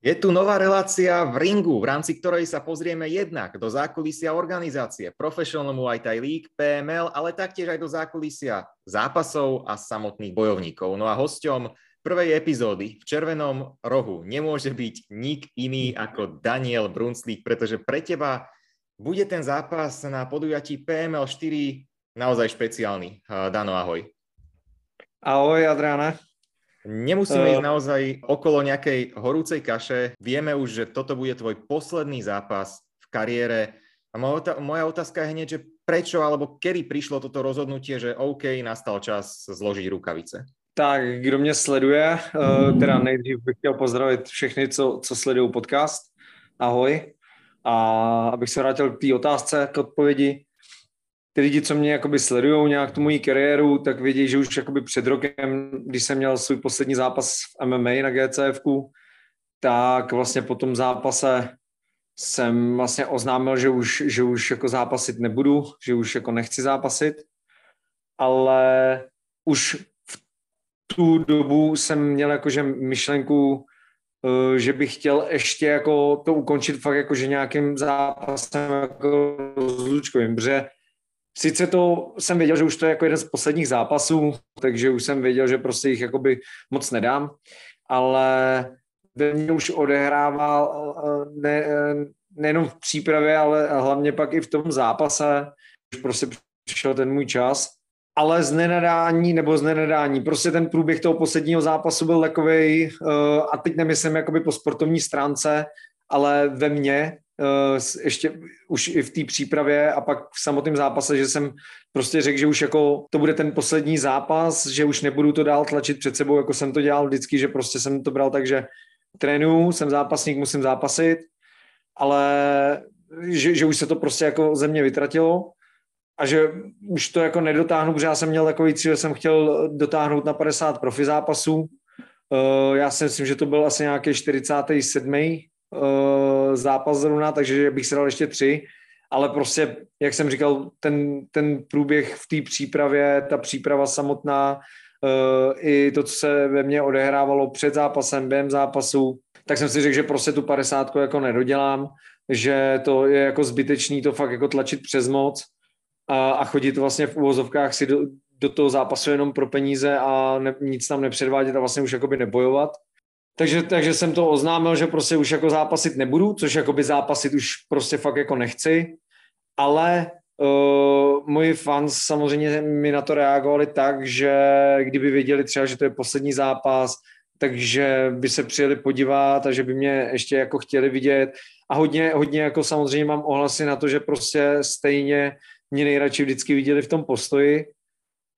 Je tu nová relácia v ringu, v rámci ktorej sa pozrieme jednak do zákulisia organizácie Professional Muay Thai League, PML, ale taktiež aj do zákulisia zápasov a samotných bojovníkov. No a hosťom prvej epizódy v červenom rohu nemôže byť nik iný ako Daniel Brunslík, pretože pre teba bude ten zápas na podujatí PML 4 naozaj špeciálny. Dano, ahoj. Ahoj, Adriana. Nemusíme ísť naozaj okolo nejakej horúcej kaše. Vieme už, že toto bude tvoj posledný zápas v kariére. A moja otázka je hneď, že prečo alebo kedy prišlo toto rozhodnutie, že OK, nastal čas zložiť rukavice? Tak, kdo mě sleduje, uh, teda nejdřív bych chtěl pozdravit všechny, co, co sledují podcast. Ahoj. A abych se vrátil k té otázce, k odpovědi, ty lidi, co mě jakoby sledují nějak tu moji kariéru, tak vědí, že už jakoby před rokem, když jsem měl svůj poslední zápas v MMA na GCF, tak vlastně po tom zápase jsem vlastně oznámil, že už, že už jako zápasit nebudu, že už jako nechci zápasit, ale už v tu dobu jsem měl jakože myšlenku, eh, že bych chtěl ještě jako to ukončit fakt jakože nějakým zápasem jako rozlučkovým, protože Sice to jsem věděl, že už to je jako jeden z posledních zápasů, takže už jsem věděl, že prostě jich jakoby moc nedám, ale ve mně už odehrával ne, nejenom v přípravě, ale hlavně pak i v tom zápase, už prostě přišel ten můj čas, ale z nenadání nebo z nenadání, prostě ten průběh toho posledního zápasu byl takový, uh, a teď nemyslím jakoby po sportovní stránce, ale ve mně, ještě už i v té přípravě a pak v samotném zápase, že jsem prostě řekl, že už jako to bude ten poslední zápas, že už nebudu to dál tlačit před sebou, jako jsem to dělal vždycky, že prostě jsem to bral tak, že trénuju, jsem zápasník, musím zápasit, ale že, že už se to prostě jako ze mě vytratilo a že už to jako nedotáhnu, protože já jsem měl takový cíl, že jsem chtěl dotáhnout na 50 profi zápasů. Uh, já si myslím, že to byl asi nějaký 47 uh, zápas zrovna, takže bych si dal ještě tři, ale prostě, jak jsem říkal, ten, ten průběh v té přípravě, ta příprava samotná, uh, i to, co se ve mně odehrávalo před zápasem, během zápasu, tak jsem si řekl, že prostě tu padesátku jako nedodělám, že to je jako zbytečný to fakt jako tlačit přes moc a, a chodit vlastně v uvozovkách si do, do toho zápasu jenom pro peníze a ne, nic tam nepředvádět a vlastně už jakoby nebojovat. Takže, takže jsem to oznámil, že prostě už jako zápasit nebudu, což jakoby zápasit už prostě fakt jako nechci, ale uh, moji fans samozřejmě mi na to reagovali tak, že kdyby věděli třeba, že to je poslední zápas, takže by se přijeli podívat a že by mě ještě jako chtěli vidět. A hodně, hodně jako samozřejmě mám ohlasy na to, že prostě stejně mě nejradši vždycky viděli v tom postoji.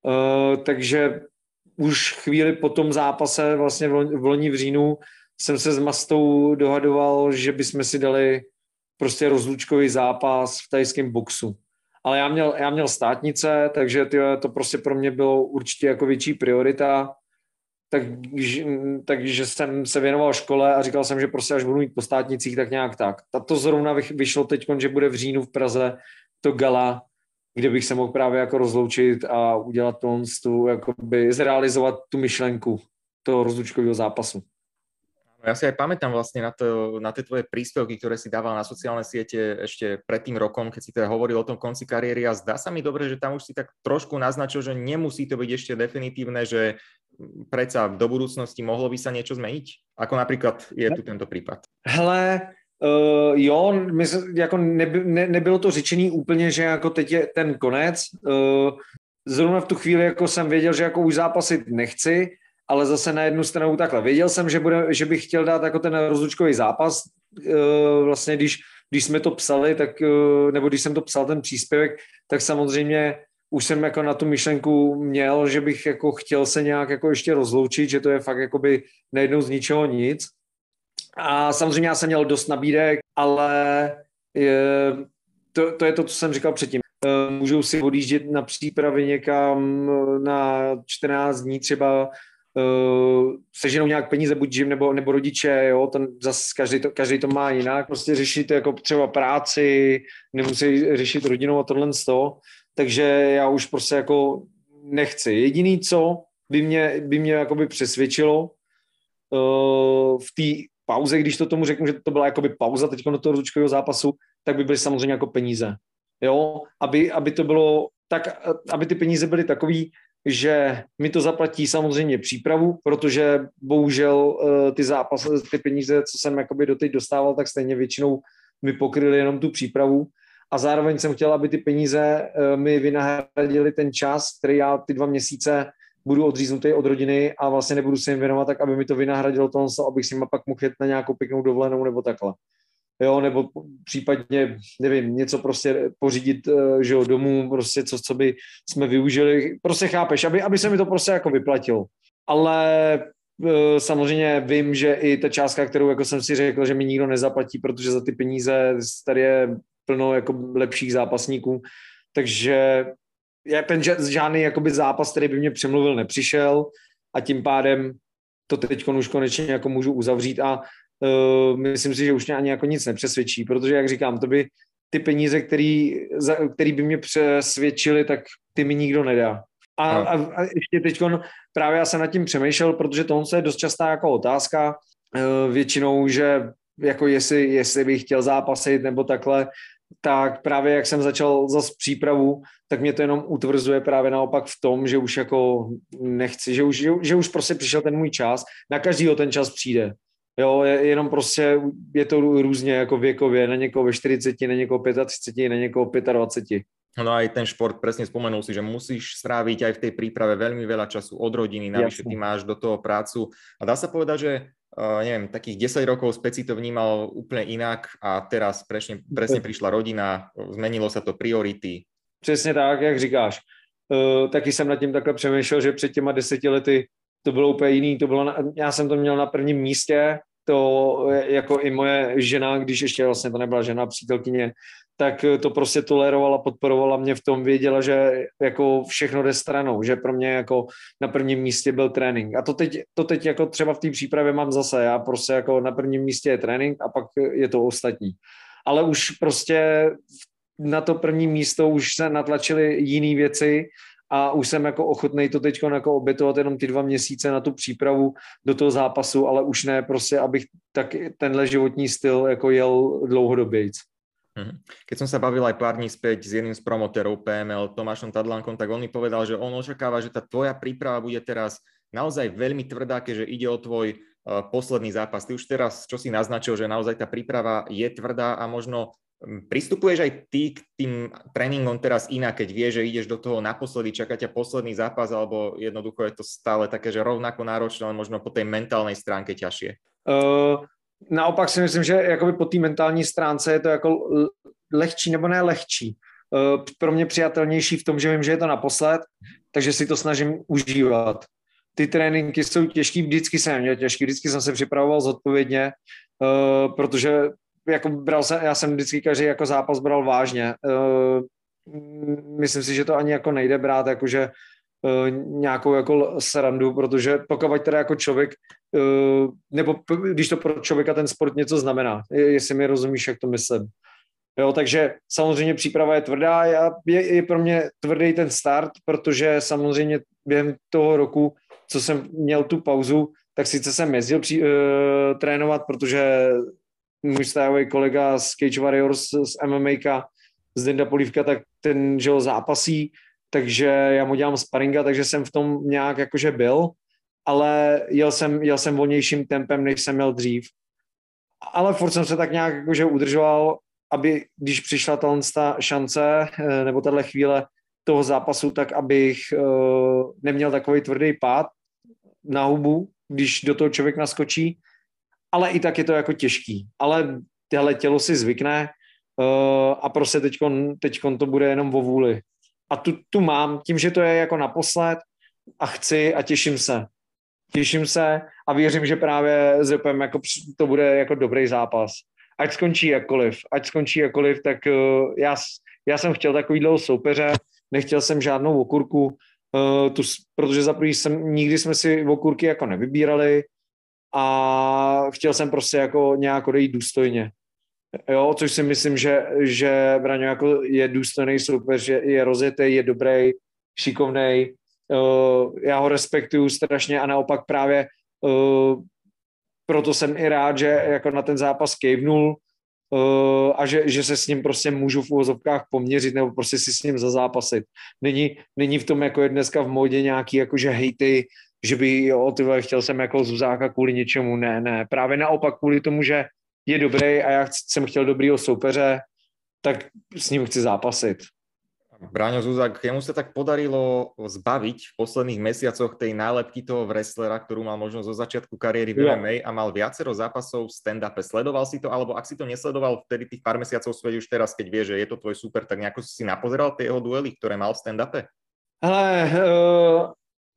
Uh, takže už chvíli po tom zápase, vlastně v loni v říjnu, jsem se s Mastou dohadoval, že bychom si dali prostě rozlučkový zápas v tajském boxu. Ale já měl, já měl státnice, takže tyjo, to prostě pro mě bylo určitě jako větší priorita. Takže, takže jsem se věnoval škole a říkal jsem, že prostě až budu mít po státnicích, tak nějak tak. Tato zrovna vyšlo teď, že bude v říjnu v Praze to gala kde bych se mohl právě jako rozloučit a udělat to, tu, jakoby zrealizovat tu myšlenku toho rozlučkového zápasu. Ja si aj pamätám vlastne na, to, na tie tvoje príspevky, ktoré si dával na sociálne siete ešte pred tým rokom, keď si teda hovoril o tom konci kariéry a zdá sa mi dobre, že tam už si tak trošku naznačil, že nemusí to byť ešte definitívne, že predsa do budúcnosti mohlo by sa niečo zmeniť? Ako napríklad je tu tento prípad? Hele, Uh, jo, my, jako neby, ne, nebylo to řečený úplně, že jako teď je ten konec. Uh, zrovna v tu chvíli jako jsem věděl, že jako už zápasit nechci, ale zase na jednu stranu takhle. Věděl jsem, že, bude, že bych chtěl dát jako ten rozlučkový zápas. Uh, vlastně když, když jsme to psali, tak, uh, nebo když jsem to psal ten příspěvek, tak samozřejmě už jsem jako na tu myšlenku měl, že bych jako chtěl se nějak jako ještě rozloučit, že to je fakt jakoby najednou z ničeho nic. A samozřejmě já jsem měl dost nabídek, ale je, to, to je to, co jsem říkal předtím. Eh, můžou si odjíždět na přípravy někam na 14 dní třeba, uh, seženou nějak peníze, buď žim nebo, nebo rodiče, jo, ten zase každý to, každý to má jinak, prostě řešit jako třeba práci, nemusí řešit rodinu a tohle z takže já už prostě jako nechci. Jediný, co by mě, by mě jakoby přesvědčilo uh, v té pauze, když to tomu řeknu, že to byla jakoby pauza teď do toho rozlučkového zápasu, tak by byly samozřejmě jako peníze. Jo, aby, aby to bylo tak, aby ty peníze byly takový, že mi to zaplatí samozřejmě přípravu, protože bohužel eh, ty zápasy, ty peníze, co jsem jakoby doteď dostával, tak stejně většinou mi pokryly jenom tu přípravu a zároveň jsem chtěl, aby ty peníze eh, mi vynahradili ten čas, který já ty dva měsíce budu odříznutý od rodiny a vlastně nebudu se jim věnovat tak, aby mi to vynahradilo to, abych si pak mohl jet na nějakou pěknou dovolenou nebo takhle. Jo, nebo případně, nevím, něco prostě pořídit, eh, že jo, domů, prostě co, co by jsme využili, prostě chápeš, aby, aby se mi to prostě jako vyplatilo. Ale eh, samozřejmě vím, že i ta částka, kterou jako jsem si řekl, že mi nikdo nezaplatí, protože za ty peníze tady je plno jako lepších zápasníků, takže je ten žádný jakoby zápas, který by mě přemluvil, nepřišel a tím pádem to teď už konečně jako můžu uzavřít a uh, myslím si, že už mě ani jako nic nepřesvědčí, protože jak říkám, to by ty peníze, který, za, který by mě přesvědčili, tak ty mi nikdo nedá. A, no. a, a ještě teď právě já jsem nad tím přemýšlel, protože tohle je dost častá jako otázka, uh, většinou, že jako jestli, jestli bych chtěl zápasit nebo takhle, tak právě jak jsem začal zase přípravu, tak mě to jenom utvrzuje právě naopak v tom, že už jako nechci, že už, že, že už prostě přišel ten můj čas, na každýho ten čas přijde. Jo, je, jenom prostě je to různě jako věkově, na někoho ve 40, na někoho 35, na někoho 25. No aj ten šport, presne spomenul si, že musíš stráviť aj v tej príprave veľmi veľa času od rodiny, navyše ty máš do toho prácu. A dá sa povedať, že uh, neviem, takých 10 rokov späť si to vnímal úplne inak a teraz presne, presne prišla rodina, zmenilo sa to priority. Přesně tak, jak říkáš. Uh, taky jsem nad tím takhle přemýšlel, že před těma deseti lety to bylo úplně jiný. To bylo na, já jsem to měl na prvním místě, to jako i moje žena, když ještě vlastně to nebyla žena, přítelkyně, tak to prostě tolerovala, podporovala mě v tom, věděla, že jako všechno jde stranou, že pro mě jako na prvním místě byl trénink. A to teď, to teď jako třeba v té přípravě mám zase, já prostě jako na prvním místě je trénink a pak je to ostatní. Ale už prostě na to první místo už se natlačily jiné věci a už jsem jako ochotný to teď jako obětovat jenom ty dva měsíce na tu přípravu do toho zápasu, ale už ne prostě, abych tak tenhle životní styl jako jel dlouhodobějc. Mhm. Keď som sa bavil aj pár dní späť s jedným z promoterov PML, Tomášom Tadlankom, tak on mi povedal, že on očakáva, že tá tvoja príprava bude teraz naozaj veľmi tvrdá, keďže ide o tvoj uh, posledný zápas. Ty už teraz, čo si naznačil, že naozaj tá príprava je tvrdá a možno Pristupuješ aj ty k tým tréningom teraz inak, keď vieš, že ideš do toho naposledy, čaká ťa posledný zápas, alebo jednoducho je to stále také, že rovnako náročné, ale možno po tej mentálnej stránke ťažšie? Uh, naopak si myslím, že jakoby po té mentální stránce je to jako lehčí nebo ne lehčí. Uh, pro mě přijatelnější v tom, že vím, že je to naposled, takže si to snažím užívat. Ty tréninky jsou těžký, vždycky jsem měl těžký, vždycky jsem se připravoval zodpovědně, uh, protože jako bral jsem, já jsem vždycky každý jako zápas bral vážně. Uh, myslím si, že to ani jako nejde brát jakože uh, nějakou jako srandu, protože pokud teda jako člověk, uh, nebo když to pro člověka ten sport něco znamená, jestli mi rozumíš, jak to myslím. Jo, takže samozřejmě příprava je tvrdá, je, je pro mě tvrdý ten start, protože samozřejmě během toho roku, co jsem měl tu pauzu, tak sice jsem jezdil při, uh, trénovat, protože můj stávý kolega z Cage Warriors z MMA, z Dinda Polívka, tak ten, že ho zápasí, takže já mu dělám sparinga, takže jsem v tom nějak jakože byl, ale jel jsem, jel jsem volnějším tempem, než jsem měl dřív. Ale furt jsem se tak nějak jakože udržoval, aby když přišla ta šance eh, nebo tahle chvíle toho zápasu, tak abych uh, neměl takový tvrdý pád na hubu, když do toho člověk naskočí, ale i tak je to jako těžký. Ale tohle tělo si zvykne uh, a prostě teďkon, teďkon to bude jenom o vůli. A tu, tu mám, tím, že to je jako naposled a chci a těším se. Těším se a věřím, že právě s Repem jako to bude jako dobrý zápas. Ať skončí jakkoliv, ať skončí jakkoliv, tak uh, já, já jsem chtěl takový dlouho soupeře, nechtěl jsem žádnou okurku, uh, tu, protože za jsem, nikdy jsme si okurky jako nevybírali, a chtěl jsem prostě jako nějak odejít důstojně. Jo, což si myslím, že, že Braňo jako je důstojný super, že je rozjetý, je dobrý, šikovný. Uh, já ho respektuju strašně a naopak právě uh, proto jsem i rád, že jako na ten zápas kejvnul uh, a že, že se s ním prostě můžu v úvozovkách poměřit nebo prostě si s ním zazápasit. Není, není v tom, jako je dneska v modě nějaký jakože hejty, že by, jo, ty vole, chtěl jsem jako Zuzáka kvůli něčemu, ne, ne, právě naopak kvůli tomu, že je dobrý a já jsem chtěl dobrýho soupeře, tak s ním chci zápasit. Bráňo Zuzak, jemu sa tak podarilo zbaviť v posledných mesiacoch tej nálepky toho wrestlera, ktorú mal možno zo začiatku kariéry v MMA a mal viacero zápasov v stand-upe. Sledoval si to, alebo ak si to nesledoval vtedy tých pár mesiacov späť už teraz, keď vie, že je to tvoj super, tak nejako si si napozeral tie jeho duely, ktoré mal v stand-upe? Hele, uh,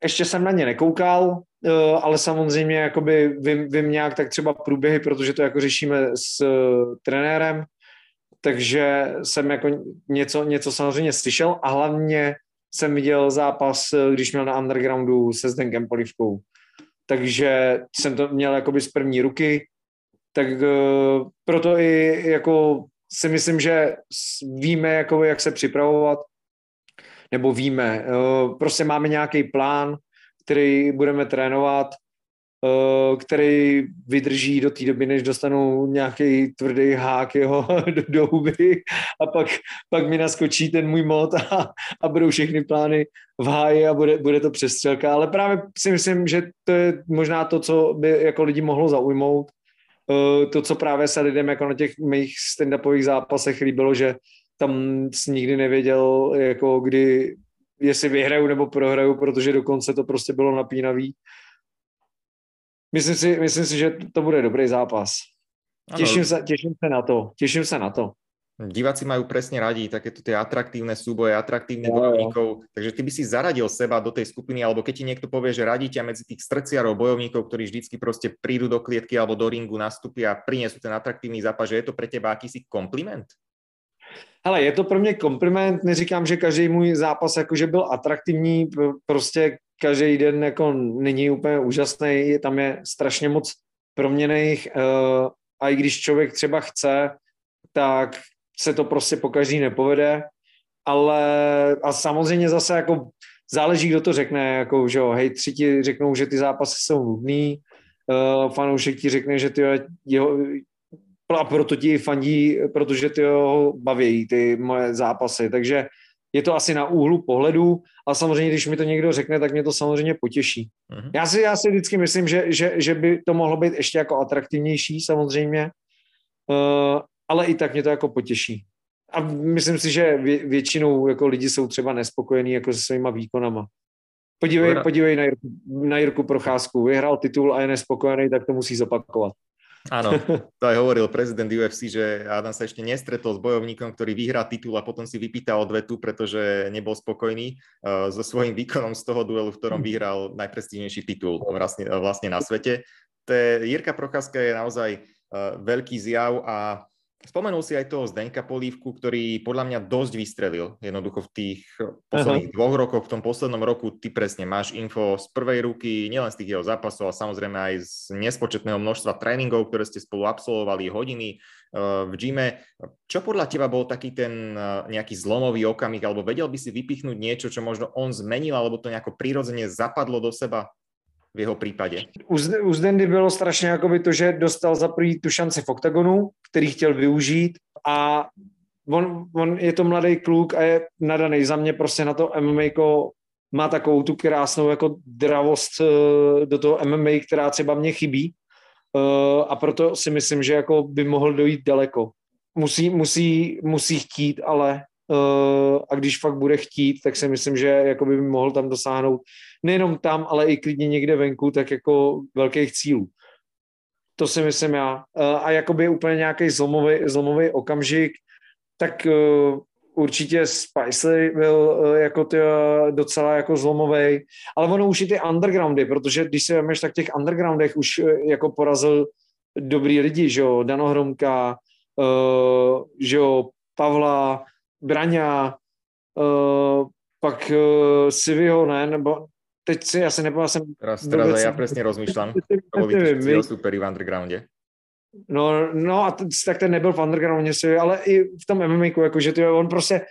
ještě jsem na ně nekoukal, uh, ale samozřejmě jakoby vím, vím nějak tak třeba průběhy, protože to jako řešíme s uh, trenérem, takže jsem jako něco, něco samozřejmě slyšel a hlavně jsem viděl zápas, když měl na undergroundu se Zdenkem Polivkou. Takže jsem to měl jakoby z první ruky, tak proto i jako si myslím, že víme, jako, jak se připravovat, nebo víme, uh, prostě máme nějaký plán, který budeme trénovat Eh, který vydrží do té doby, než dostanou nějaký tvrdý hák jeho do, do huby a pak, pak mi naskočí ten můj mod a, a budou všechny plány v háji a bude, bude to přestřelka. Ale právě si myslím, že to je možná to, co by jako lidi mohlo zaujmout. Eh, to, co právě se lidem jako na těch mých stand-upových zápasech líbilo, že tam jsi nikdy nevěděl, jako kdy, jestli vyhraju nebo prohraju, protože dokonce to prostě bylo napínavý myslím si, myslím si, že to bude dobrý zápas. Těším se, těším se na to. Těším se na to. Diváci majú presne radi takéto tie atraktívne súboje, atraktívnych no, bojovníkov, takže ty by si zaradil seba do tej skupiny, alebo keď ti niekto povie, že radí ťa medzi tých strciarov, bojovníkov, ktorí vždycky proste prídu do klietky alebo do ringu, nastúpia a prinesú ten atraktívny zápas, že je to pre teba akýsi kompliment? Hele, je to pro mě kompliment, neříkám, že každý můj zápas jakože byl atraktivní, prostě každý den jako není úplně úžasný, tam je strašně moc proměných uh, a i když člověk třeba chce, tak se to prostě po každý nepovede, ale a samozřejmě zase jako záleží, kdo to řekne, jako, že jo, hej, tři ti řeknou, že ty zápasy jsou nudný, uh, fanoušek ti řekne, že ty jeho, a proto ti fandí, protože ty ho baví, ty moje zápasy, takže je to asi na úhlu pohledu a samozřejmě, když mi to někdo řekne, tak mě to samozřejmě potěší. Uh-huh. Já, si, já si vždycky myslím, že, že, že by to mohlo být ještě jako atraktivnější samozřejmě, uh, ale i tak mě to jako potěší. A myslím si, že vě, většinou jako lidi jsou třeba nespokojení jako se svýma výkonama. Podívej, podívej na, Jirku, na Jirku Procházku. Vyhrál titul a je nespokojený, tak to musí zopakovat. Áno, to aj hovoril prezident UFC, že Adam sa ešte nestretol s bojovníkom, ktorý vyhrá titul a potom si vypýta odvetu, pretože nebol spokojný uh, so svojím výkonom z toho duelu, v ktorom vyhral najprestížnejší titul vlastne, vlastne na svete. Té Jirka Procházka je naozaj uh, veľký zjav a Spomenul si aj toho Zdenka Polívku, ktorý podľa mňa dosť vystrelil jednoducho v tých posledných uh-huh. dvoch rokoch, v tom poslednom roku ty presne máš info z prvej ruky, nielen z tých jeho zápasov, ale samozrejme aj z nespočetného množstva tréningov, ktoré ste spolu absolvovali, hodiny uh, v gyme. Čo podľa teba bol taký ten uh, nejaký zlomový okamih, alebo vedel by si vypichnúť niečo, čo možno on zmenil, alebo to nejako prirodzene zapadlo do seba? V jeho případě? U, Zdendy bylo strašně jakoby to, že dostal za první tu šanci v oktagonu, který chtěl využít a on, on je to mladý kluk a je nadaný za mě prostě na to MMA má takovou tu krásnou jako dravost eh, do toho MMA, která třeba mě chybí eh, a proto si myslím, že jako by mohl dojít daleko. Musí, musí, musí chtít, ale uh, a když fakt bude chtít, tak si myslím, že jako by mohl tam dosáhnout nejenom tam, ale i klidně někde venku, tak jako velkých cílů. To si myslím já. Uh, a jakoby úplně nějaký zlomový, zlomový okamžik, tak uh, určitě Spicy byl uh, jako ty, docela jako zlomový, ale ono už i ty undergroundy, protože když si vezmeš, tak těch undergroundech už jako porazil dobrý lidi, že jo, Dano Hromka, že jo, Pavla, Braňa, pak uh, ne, nebo teď si asi nepamatuji, jsem... Teraz, teraz já přesně rozmýšlám, to super v undergroundě. No, no a t- tak ten nebyl v undergroundě, si, ale i v tom MMA, jakože ty, on prostě,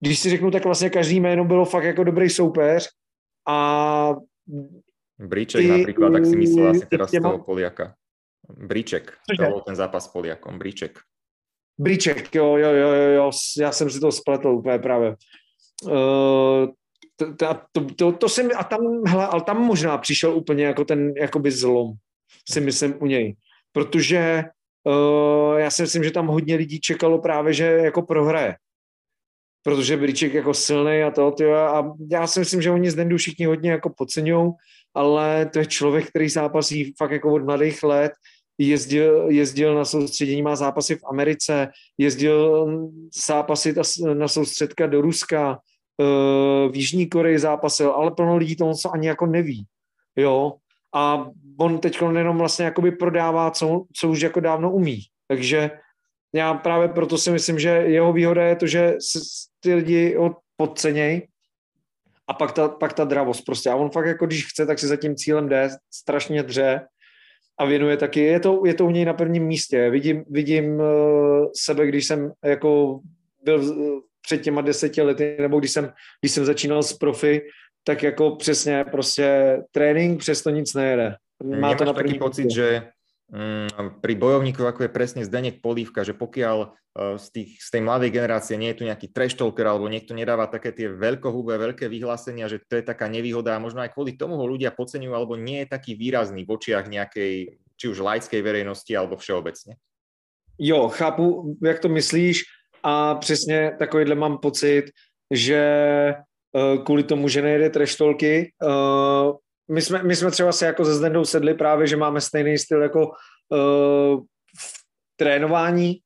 když si řeknu, tak vlastně každý jméno bylo fakt jako dobrý soupeř a Bríček například, tak si myslel asi těma, z toho Poliaka. Bríček, to byl ten zápas s Poliakom, Bríček. Bríček, jo, jo, jo, jo, já jsem si to spletl úplně právě. Uh, to, to, to, to, jsem, a tam, hele, ale tam možná přišel úplně jako ten jakoby zlom, si myslím u něj. Protože uh, já si myslím, že tam hodně lidí čekalo právě, že jako prohraje. Protože Bríček jako silný a to, tyjo, a já si myslím, že oni z Dendu všichni hodně jako podceňují, ale to je člověk, který zápasí fakt jako od mladých let, jezdil, jezdil na soustředění, má zápasy v Americe, jezdil zápasy na soustředka do Ruska, v Jižní Koreji zápasil, ale plno lidí to co ani jako neví. Jo, a on teď jenom vlastně jakoby prodává, co, co už jako dávno umí. Takže já právě proto si myslím, že jeho výhoda je to, že ty lidi ho podcenějí a pak ta, pak ta dravost prostě. A on fakt jako když chce, tak si za tím cílem jde, strašně dře a věnuje taky. Je to, je to u něj na prvním místě. Vidím, vidím uh, sebe, když jsem jako byl před těma deseti lety, nebo když jsem, když jsem začínal s profi, tak jako přesně prostě trénink, přesto nic nejede. Má to na taký pocit, že mm, pri bojovníkoch, ako je presne Zdeněk Polívka, že pokiaľ uh, z, tých, z tej mladej generácie nie je tu nejaký trash talker alebo niekto nedáva také tie veľkohubé, veľké vyhlásenia, že to je taká nevýhoda a možno aj kvôli tomu ho ľudia podceňujú alebo nie je taký výrazný v očiach nejakej či už laickej verejnosti alebo všeobecne. Jo, chápu, jak to myslíš a přesně takovýhle mám pocit, že uh, kvůli tomu, že nejde treštolky, uh, my jsme, my jsme třeba se jako se Zdendou sedli právě, že máme stejný styl jako uh, v trénování,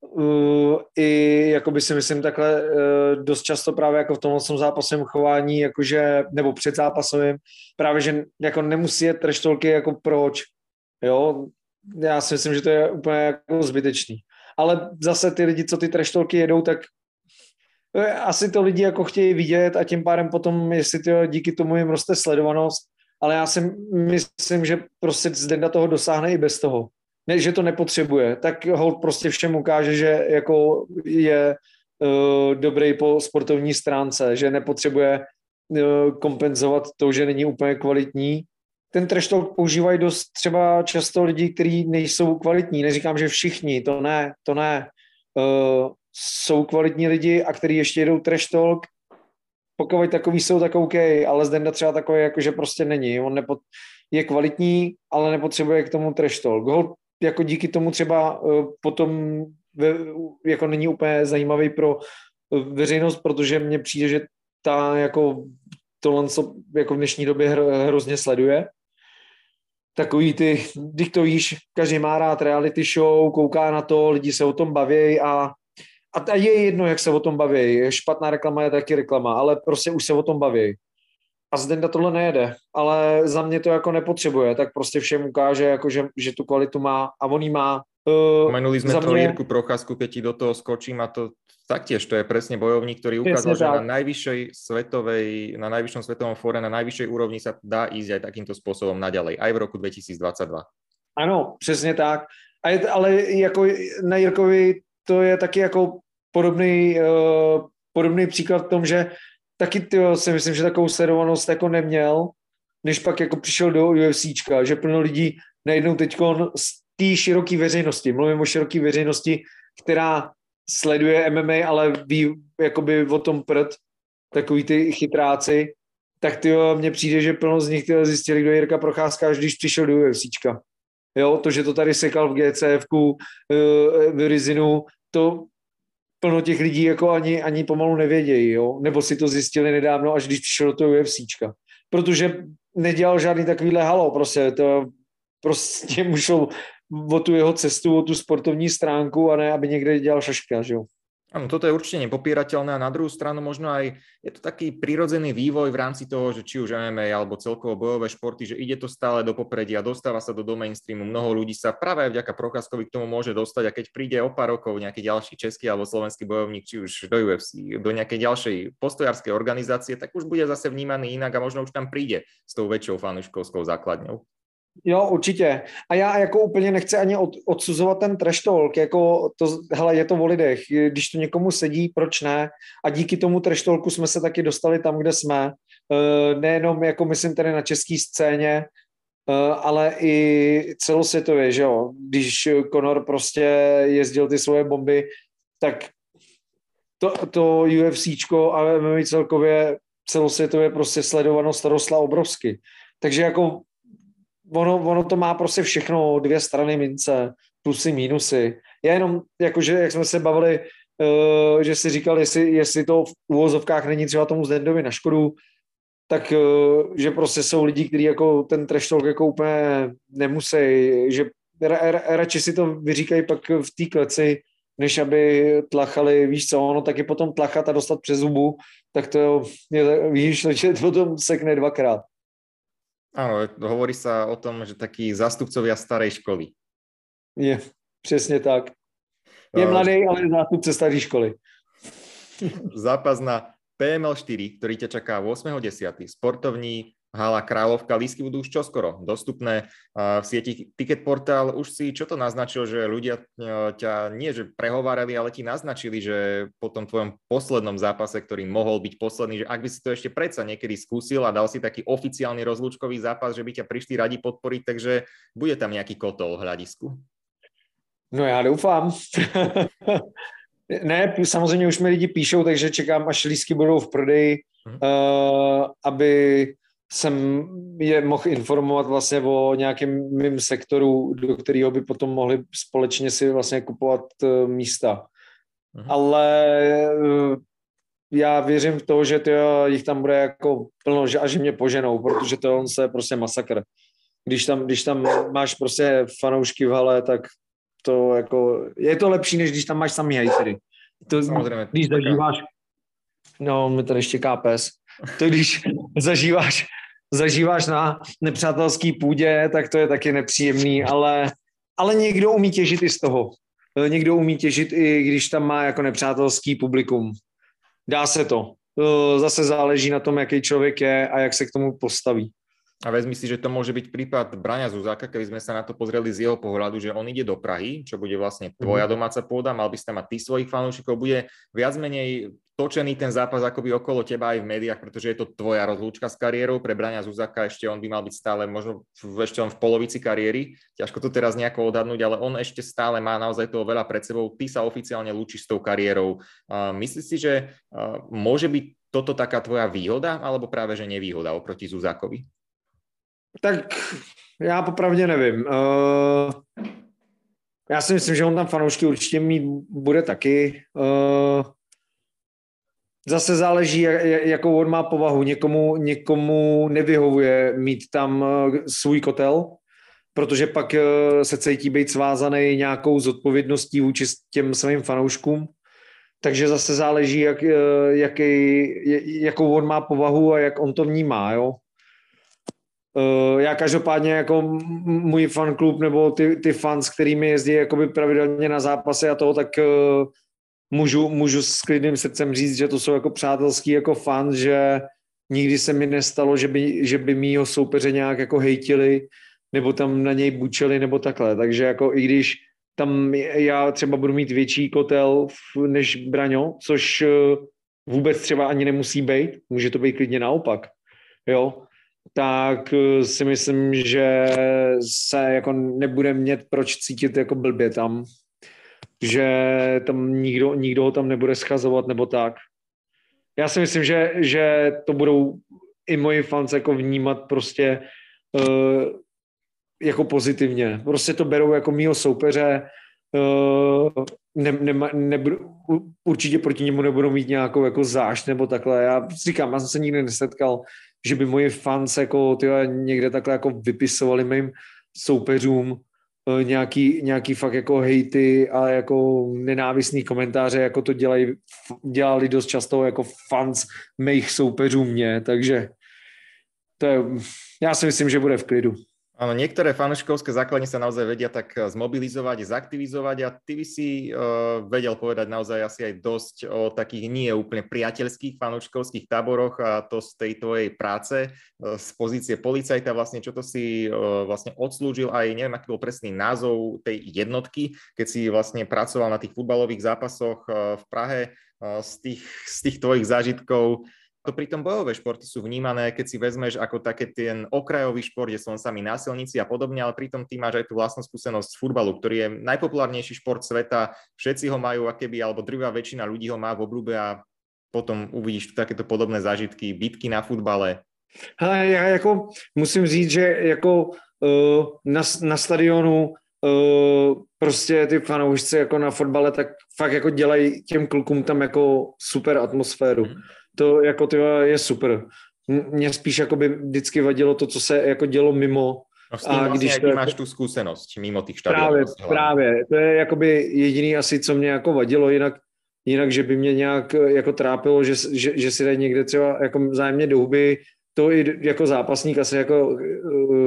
uh, i jako by si myslím takhle uh, dost často právě jako v tomhle zápasovém chování, jakože, nebo před zápasovým, právě, že jako nemusí jet treštolky jako proč, jo, já si myslím, že to je úplně jako zbytečný ale zase ty lidi, co ty treštolky jedou, tak eh, asi to lidi jako chtějí vidět a tím pádem potom, jestli to díky tomu jim roste sledovanost, ale já si myslím, že prostě Zdenda toho dosáhne i bez toho. Ne, že to nepotřebuje, tak ho prostě všem ukáže, že jako je uh, dobrý po sportovní stránce, že nepotřebuje uh, kompenzovat to, že není úplně kvalitní ten trash používají dost třeba často lidi, kteří nejsou kvalitní. Neříkám, že všichni, to ne, to ne. Uh, jsou kvalitní lidi a kteří ještě jedou trash pokud takový jsou, tak OK, ale Zdenda třeba takový, jakože prostě není. On nepo, je kvalitní, ale nepotřebuje k tomu trash jako díky tomu třeba uh, potom ve, jako není úplně zajímavý pro uh, veřejnost, protože mně přijde, že ta jako tohle, co jako v dnešní době hrozně sleduje, takový ty, když to víš, každý má rád reality show, kouká na to, lidi se o tom baví a, a je jedno, jak se o tom baví. Špatná reklama je taky reklama, ale prostě už se o tom baví. A Zdenda tohle nejede, ale za mě to jako nepotřebuje, tak prostě všem ukáže, jako že, že tu kvalitu má a on má. Uh, Pomenuli sme to mě... Jirku Procházku, keď ti do toho skočím a to taktiež to je presne bojovník, ktorý ukázal, že na najvyššej svetovej, na najvyššom svetovom fóre, na najvyššej úrovni sa dá ísť aj takýmto spôsobom naďalej, aj v roku 2022. Ano, přesně tak. A je, ale jako na Jirkovi to je taky jako podobný, uh, podobný příklad v tom, že taky tyjo, si myslím, že takovou sledovanost jako neměl, než pak jako přišel do UFCčka, že plno lidí najednou teď té široké veřejnosti, mluvím o široké veřejnosti, která sleduje MMA, ale ví jakoby o tom prd, takový ty chytráci, tak ty mně přijde, že plno z nich tyjo, zjistili, kdo Jirka Procházka, až když přišel do UFCčka. Jo, to, že to tady sekal v GCFku, eh, v Rizinu, to plno těch lidí jako ani, ani pomalu nevědějí, jo? nebo si to zjistili nedávno, až když přišel do toho UFCčka. Protože nedělal žádný takovýhle halo, prostě to prostě mu šlo o tu jeho cestu, o tu sportovní stránku a ne, aby někde dělal šaška, že jo. Áno, toto je určite nepopierateľné a na druhú stranu možno aj je to taký prirodzený vývoj v rámci toho, že či už MMA alebo celkovo bojové športy, že ide to stále do popredia, dostáva sa do, do mainstreamu, mnoho ľudí sa práve aj vďaka Prokaskovi k tomu môže dostať a keď príde o pár rokov nejaký ďalší český alebo slovenský bojovník, či už do UFC, do nejakej ďalšej postojárskej organizácie, tak už bude zase vnímaný inak a možno už tam príde s tou väčšou fanúškovskou základňou. Jo, určitě. A já jako úplně nechci ani od, odsuzovat ten trash talk, jako to, hele, je to o lidech, když to někomu sedí, proč ne? A díky tomu trash talku jsme se taky dostali tam, kde jsme. E, nejenom, jako myslím tady na české scéně, ale i celosvětově, že jo. Když Conor prostě jezdil ty svoje bomby, tak to, to UFCčko a MMA celkově celosvětově prostě sledovanost rostla obrovsky. Takže jako ono, ono to má prostě všechno dvě strany mince, plusy, mínusy. Já jenom, jakože, jak jsme se bavili, uh, že si říkal, jestli, jestli to v úvozovkách není třeba tomu Zdendovi na škodu, tak uh, že prostě jsou lidi, kteří jako ten trash talk jako úplně nemusí, že radši si to vyříkají pak v té kleci, než aby tlachali, víš co, ono taky potom tlachat a dostat přes zubu, tak to je, víš, že to potom sekne dvakrát. Áno, hovorí sa o tom, že takí zástupcovia starej školy. Je, přesně tak. Je mladý, ale zástupce staré školy. Zápas na PML 4, ktorý ťa čaká 8.10. Sportovní Hala Královka, lísky budú už čoskoro dostupné v sieti Ticket Portal. Už si čo to naznačil, že ľudia e, ťa nie, že prehovárali, ale ti naznačili, že po tom tvojom poslednom zápase, ktorý mohol byť posledný, že ak by si to ešte predsa niekedy skúsil a dal si taký oficiálny rozlúčkový zápas, že by ťa prišli radi podporiť, takže bude tam nejaký kotol v hľadisku. No já doufám. ne, samozřejmě už mi lidi píšou, takže čekám, až lísky budou v prodeji, hmm. uh, aby jsem je mohl informovat vlastně o nějakém mým sektoru, do kterého by potom mohli společně si vlastně kupovat uh, místa. Hmm. Ale uh, já věřím v to, že to, jich tam bude jako plno že, a že mě poženou, protože to on se prostě masakr. Když tam, když tam máš prostě fanoušky v hale, tak to jako, je to lepší, než když tam máš samý hejtery. To, Samozřejmě. Když zažíváš, no, mi tady ještě pes, to když zažíváš, zažíváš na nepřátelský půdě, tak to je taky nepříjemný, ale, ale někdo umí těžit i z toho. Někdo umí těžit i když tam má jako nepřátelský publikum. Dá se to. Zase záleží na tom, jaký člověk je a jak se k tomu postaví. A vezmi si, že to môže byť prípad Braňa Zuzaka, keby sme sa na to pozreli z jeho pohľadu, že on ide do Prahy, čo bude vlastne tvoja mhm. domáca pôda, mal by si tam mať ty svojich fanúšikov, bude viac menej točený ten zápas akoby okolo teba aj v médiách, pretože je to tvoja rozlúčka s kariérou. Pre Braňa Zuzaka ešte on by mal byť stále možno v, ešte on v polovici kariéry. Ťažko to teraz nejako odhadnúť, ale on ešte stále má naozaj toho veľa pred sebou. Ty sa oficiálne lúčiš s tou kariérou. Uh, myslíš si, že uh, môže byť toto taká tvoja výhoda, alebo práve že nevýhoda oproti Zuzakovi? Tak já popravdě nevím. Uh, já si myslím, že on tam fanoušky určitě mít bude taky. Uh, zase záleží, jakou on má povahu. Někomu, někomu nevyhovuje mít tam uh, svůj kotel, protože pak se cítí být svázaný nějakou zodpovědností vůči těm svým fanouškům. Takže zase záleží, jak, jaký, jakou on má povahu a jak on to vnímá. Jo? Uh, já každopádně jako můj fanklub nebo ty, ty fans, kterými jezdí jakoby pravidelně na zápasy a toho, tak uh, můžu, můžu s klidným srdcem říct, že to jsou jako přátelský jako fans, že nikdy se mi nestalo, že by, že by mýho soupeře nějak jako hejtili nebo tam na něj bučeli nebo takhle. Takže jako i když tam já třeba budu mít větší kotel než Braňo, což uh, vůbec třeba ani nemusí být, může to být klidně naopak. Jo, tak eh, si myslím, že se jako nebude mít proč cítit jako blbě tam, že tam nikdo, nikdo ho tam nebude schazovat nebo tak. Já si myslím, že, že to budou i moji fans jako vnímat prostě uh, jako pozitivně. Prostě to berou jako mýho soupeře, uh, ne, ne, nebudu, určitě proti němu nebudou mít nějakou jako zášť nebo takhle. Já říkám, já jsem se nikdy nesetkal že by moji fans jako tyhle, někde takhle jako vypisovali mým soupeřům uh, nějaký, nějaký fakt jako hejty a jako nenávistný komentáře, jako to dělají, dělali dost často jako fans mých soupeřů mě, takže to je, já si myslím, že bude v klidu. Áno, niektoré fanúšikovské základne sa naozaj vedia tak eh, zmobilizovať, zaktivizovať a ty by si uh, vedel povedať naozaj asi aj dosť o takých nie úplne priateľských fanúšikovských táboroch a to z tej tvojej práce uh, z pozície policajta vlastne, čo to si uh, vlastne odslúžil aj neviem, aký bol presný názov tej jednotky, keď si vlastne pracoval na tých futbalových zápasoch uh, v Prahe uh, z, tých, z tých tvojich zážitkov to pritom bojové športy sú vnímané, keď si vezmeš ako také ten okrajový šport, kde len sami násilníci a podobne, ale pritom ty máš aj tú vlastnú skúsenosť z futbalu, ktorý je najpopulárnejší šport sveta, všetci ho majú, akéby, alebo druhá väčšina ľudí ho má v oblúbe a potom uvidíš takéto podobné zážitky, bitky na futbale. Hele, já jako musím říct, že jako uh, na, na stadionu uh, prostě ty fanoušci jako na fotbale tak fakt jako dělají těm klukům tam jako super atmosféru. Mm. To jako ty je super. Mně spíš jako by vždycky vadilo to, co se jako dělo mimo. No s tím a vlastně, když to, máš tu zkušenost mimo těch štadionů. Právě, právě. To je jakoby jediný asi, co mě jako vadilo, jinak jinak, že by mě nějak jako trápilo, že, že, že si dají někde třeba jako zájemně do huby, to i jako zápasník asi jako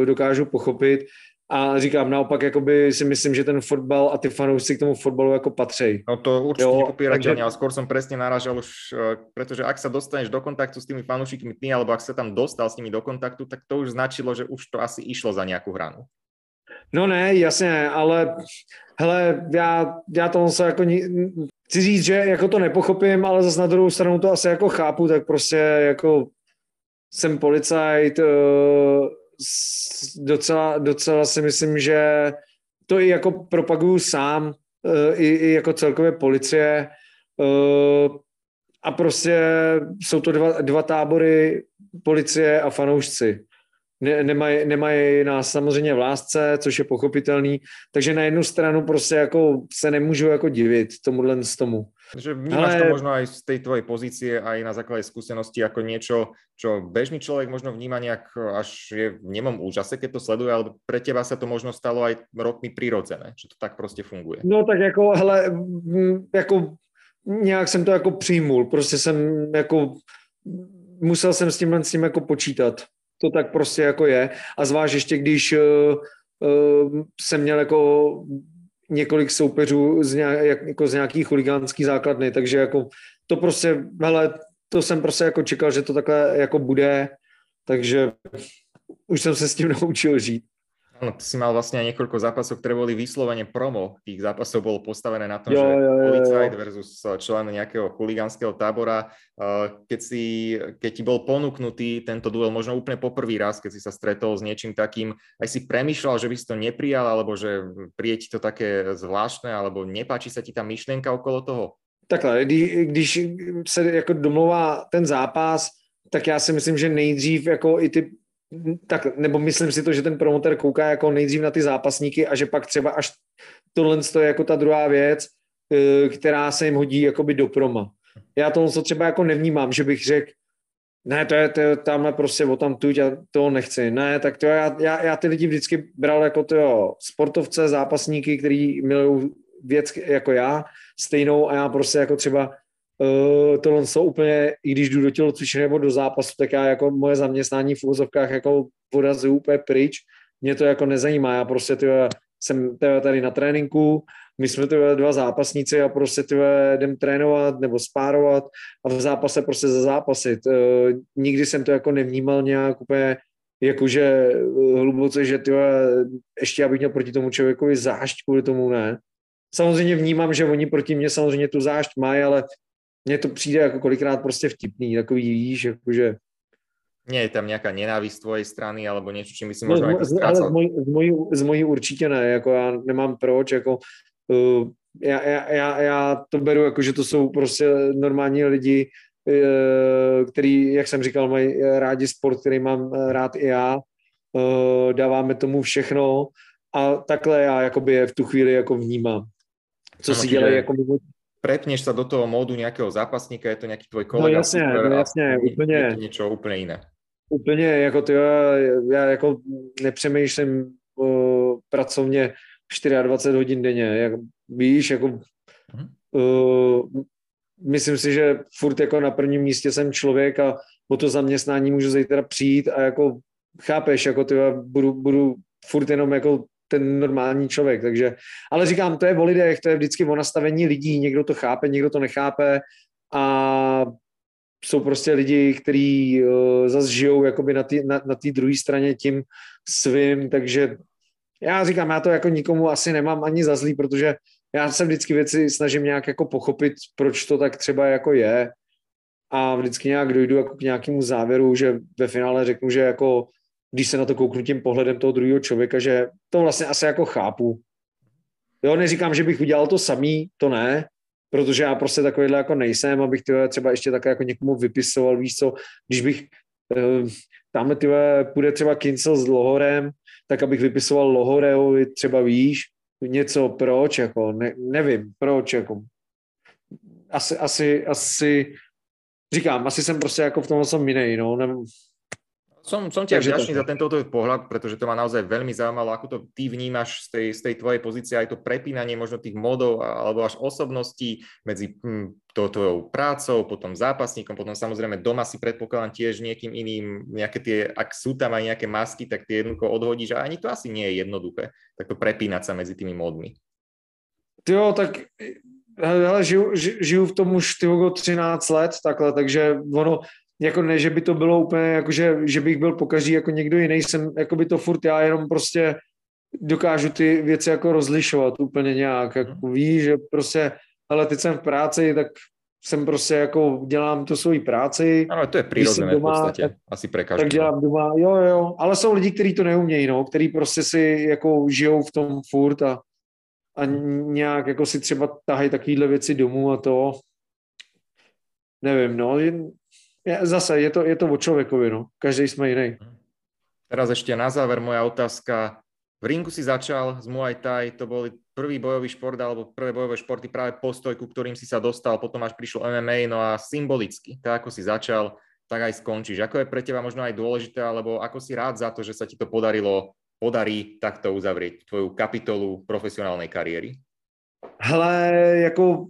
eh, dokážu pochopit, a říkám, naopak jakoby si myslím, že ten fotbal a ty fanoušci k tomu fotbalu jako patří. No to určitě nepopierateľne, ale skôr som presne naražal už, eh, pretože ak sa dostaneš do kontaktu s tými fanúšikmi ty, alebo ak sa tam dostal s nimi do kontaktu, tak to už značilo, že už to asi išlo za nějakou hranu. No ne, jasně, ale hele, já, já to se jako chci říct, že jako to nepochopím, ale zase na druhou stranu to asi jako chápu, tak prostě jako jsem policajt, eh, docela, docela si myslím, že to i jako propaguju sám, eh, i, i jako celkově policie eh, a prostě jsou to dva, dva tábory policie a fanoušci ne, nemají, nemají nás samozřejmě v lásce, což je pochopitelný, takže na jednu stranu prostě jako se nemůžu jako divit tomuhle z tomu. Že vnímáš Ale... to možno aj z tej tvojej pozície, aj na základe skúsenosti ako niečo, čo bežný človek možno vníma nejak až je v nemom úžase, keď to sleduje, ale pre teba sa to možno stalo aj rokmi prirodzené, že to tak prostě funguje. No tak jako, hele, jako nějak jsem to jako přijmul, prostě jsem jako musel jsem s tímhle s tím jako počítat to tak prostě jako je. A zvlášť ještě, když uh, uh, jsem měl jako několik soupeřů z, nějak, jako z nějaký chuligánský základny, takže jako to prostě, hele, to jsem prostě jako čekal, že to takhle jako bude, takže už jsem se s tím naučil žít. Áno, ty si mal vlastne aj niekoľko zápasov, ktoré boli vyslovene promo. Tých zápasov bolo postavené na tom, jo, že jo, jo, policajt versus člen nejakého chuligánskeho tábora. Keď, si, keď ti bol ponúknutý tento duel možno úplne poprvý raz, keď si sa stretol s niečím takým, aj si premyšľal, že by si to neprijal, alebo že príde ti to také zvláštne, alebo nepáči sa ti tá myšlienka okolo toho? Takhle, když, když se jako domluvá ten zápas, tak já si myslím, že nejdřív jako i ty tak, nebo myslím si to, že ten promotor kouká jako nejdřív na ty zápasníky a že pak třeba až tohle je jako ta druhá věc, eh, která se jim hodí jakoby do proma. Já to třeba jako nevnímám, že bych řekl, ne, to je, to je tamhle prostě o tam tu, já to nechci. Ne, tak to já, já, já ty lidi vždycky bral jako to sportovce, zápasníky, který milují věc jako já, stejnou a já prostě jako třeba Uh, tohle jsou úplně, i když jdu do tělocvičny nebo do zápasu, tak já jako moje zaměstnání v úvozovkách jako podazuju úplně pryč. Mě to jako nezajímá, já prostě tyhle, jsem tyhle, tady na tréninku, my jsme tyhle dva zápasníci a prostě tyhle jdem trénovat nebo spárovat a v zápase prostě za zápasit. Uh, nikdy jsem to jako nevnímal nějak úplně jakože eh, hluboce, že tyhle, ještě abych měl proti tomu člověkovi zášť kvůli tomu, ne. Samozřejmě vnímám, že oni proti mě samozřejmě tu zášť mají, ale mně to přijde jako kolikrát prostě vtipný, takový víš, jakože... Nie je tam nějaká nenávist tvojej strany, alebo něco, čím by si možná no, z, ale z, mojí, z, mojí, z mojí určitě ne, jako já nemám proč, jako uh, já, já, já, já to beru jako, že to jsou prostě normální lidi, uh, který, jak jsem říkal, mají rádi sport, který mám rád i já, uh, dáváme tomu všechno a takhle já jakoby je v tu chvíli jako vnímám. Co si dělají jako mimo, prepneš sa do toho módu nejakého zápasníka, je to nejaký tvoj kolega. No jasně, super, no jasně, úplně. Je to niečo úplne iné. Úplně, jako ty, já, já jako nepřemýšlím uh, pracovně 24 hodin denně, jak, víš, jako uh, myslím si, že furt jako na prvním místě jsem člověk a o to zaměstnání můžu zítra přijít a jako chápeš, jako ty, budu, budu furt jenom jako ten normální člověk, takže, ale říkám, to je o lidech, to je vždycky o nastavení lidí, někdo to chápe, někdo to nechápe a jsou prostě lidi, kteří uh, zase žijou jakoby na té na, na druhé straně tím svým, takže já říkám, já to jako nikomu asi nemám ani za zlý, protože já se vždycky věci snažím nějak jako pochopit, proč to tak třeba jako je. A vždycky nějak dojdu jako k nějakému závěru, že ve finále řeknu, že jako když se na to kouknu tím pohledem toho druhého člověka, že to vlastně asi jako chápu. Jo, neříkám, že bych udělal to samý, to ne, protože já prostě takovýhle jako nejsem, abych tyhle třeba ještě také jako někomu vypisoval, víš co, když bych uh, tamhle tyhle půjde třeba Kincel s Lohorem, tak abych vypisoval Lohoreovi třeba víš, něco proč, jako ne, nevím, proč, jako asi, asi, asi říkám, asi jsem prostě jako v tom som jiný, no, ne, som, som ti vďačný za tento tvoj pohľad, pretože to ma naozaj veľmi zaujímalo, ako to ty vnímaš z tej, z tej tvojej pozície, aj to prepínanie možno tých modov alebo až osobností medzi hm, to, tvojou prácou, potom zápasníkom, potom samozrejme doma si predpokladám tiež niekým iným, nejaké tie, ak sú tam aj nejaké masky, tak tie jednoducho odhodíš a ani to asi nie je jednoduché, tak to prepínať sa medzi tými modmi. Jo, tak hele, žiju, žiju v tom už ty 13 let takhle, takže ono, jako ne, že by to bylo úplně, jako že, že bych byl pokaždý jako někdo jiný, jsem jako by to furt já jenom prostě dokážu ty věci jako rozlišovat úplně nějak, jako mhm. víš, že prostě, ale teď jsem v práci, tak jsem prostě jako, dělám tu svoji práci. Ano, to je přirozené doma, v podstatě, tak, asi pre Tak dělám doma, jo, jo, ale jsou lidi, kteří to neumějí, no, kteří prostě si jako žijou v tom furt a, a nějak jako si třeba tahají takovýhle věci domů a to, nevím, no, zase je to, je to o člověkovi, no. Každý jsme jiný. Teraz ešte na záver moja otázka. V ringu si začal z Muay Thai, to bol prvý bojový šport alebo prvé bojové športy práve postoj, ku ktorým si sa dostal, potom až prišlo MMA, no a symbolicky, tak ako si začal, tak aj skončíš. Ako je pre teba možno aj dôležité, alebo ako si rád za to, že sa ti to podarilo, podarí takto uzavrieť tvoju kapitolu profesionálnej kariéry? Hele, jako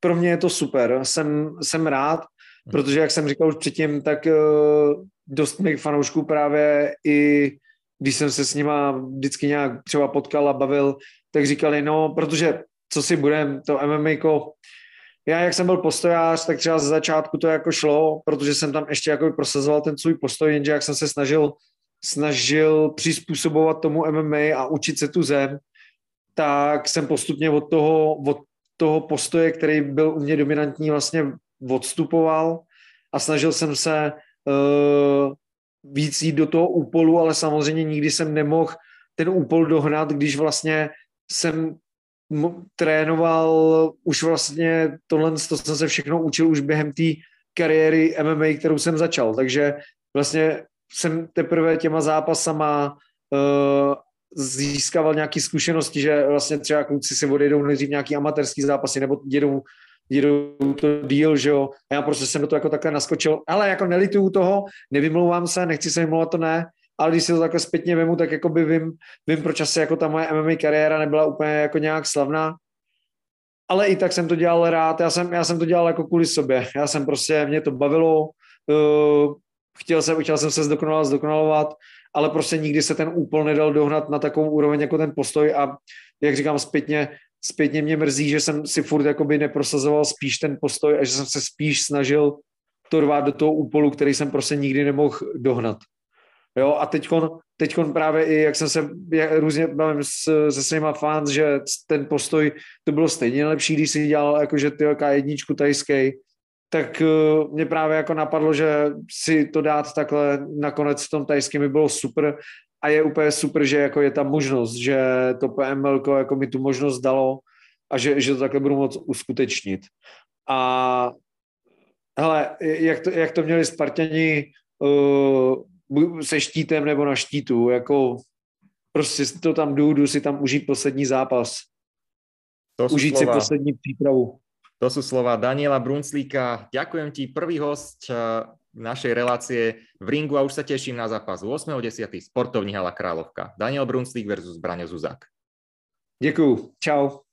pro mě je to super. Jsem, jsem rád, protože jak jsem říkal už předtím, tak uh, dost mých fanoušků právě i když jsem se s nima vždycky nějak třeba potkal a bavil, tak říkali, no, protože co si budem, to MMA, já jak jsem byl postojář, tak třeba ze začátku to jako šlo, protože jsem tam ještě jako prosazoval ten svůj postoj, jenže jak jsem se snažil, snažil přizpůsobovat tomu MMA a učit se tu zem, tak jsem postupně od toho, od toho postoje, který byl u mě dominantní, vlastně odstupoval a snažil jsem se uh, víc jít do toho úpolu, ale samozřejmě nikdy jsem nemohl ten úpol dohnat, když vlastně jsem trénoval už vlastně tohle, to jsem se všechno učil už během té kariéry MMA, kterou jsem začal, takže vlastně jsem teprve těma zápasama uh, získával nějaké zkušenosti, že vlastně třeba kluci si odejdou nejdřív nějaký amatérský zápasy nebo jedou jedou to díl, že jo, a já prostě jsem do toho jako takhle naskočil, ale jako nelituju toho, nevymlouvám se, nechci se vymlouvat, to ne, ale když si to takhle zpětně vemu, tak jako by vím, vím, proč asi jako ta moje MMA kariéra nebyla úplně jako nějak slavná, ale i tak jsem to dělal rád, já jsem, já jsem to dělal jako kvůli sobě, já jsem prostě, mě to bavilo, uh, chtěl jsem, chtěl jsem se zdokonalovat, zdokonalovat, ale prostě nikdy se ten úpol nedal dohnat na takovou úroveň jako ten postoj. A jak říkám zpětně, zpětně mě mrzí, že jsem si furt jakoby neprosazoval spíš ten postoj a že jsem se spíš snažil to rvát do toho úpolu, který jsem prostě nikdy nemohl dohnat. Jo, a teďkon, teďkon právě i, jak jsem se jak různě bavím s, se svýma fans, že ten postoj, to bylo stejně lepší, když si dělal jakože ty jedničku tajský, tak uh, mě právě jako napadlo, že si to dát takhle nakonec v tom tajském by bylo super a je úplně super, že jako je ta možnost, že to PML jako mi tu možnost dalo a že, že to takhle budu moct uskutečnit. A hele, jak to, jak to měli Spartani uh, se štítem nebo na štítu, jako prostě to tam jdu, jdu si tam užít poslední zápas. To užít slova. si poslední přípravu. To sú slova Daniela Brunclíka. Ďakujem ti, prvý host eh, našej relácie v ringu a už sa teším na zápas 8.10. Sportovní hala Královka. Daniel Brunclík versus Braňo Zuzák. Děkuju. Čau.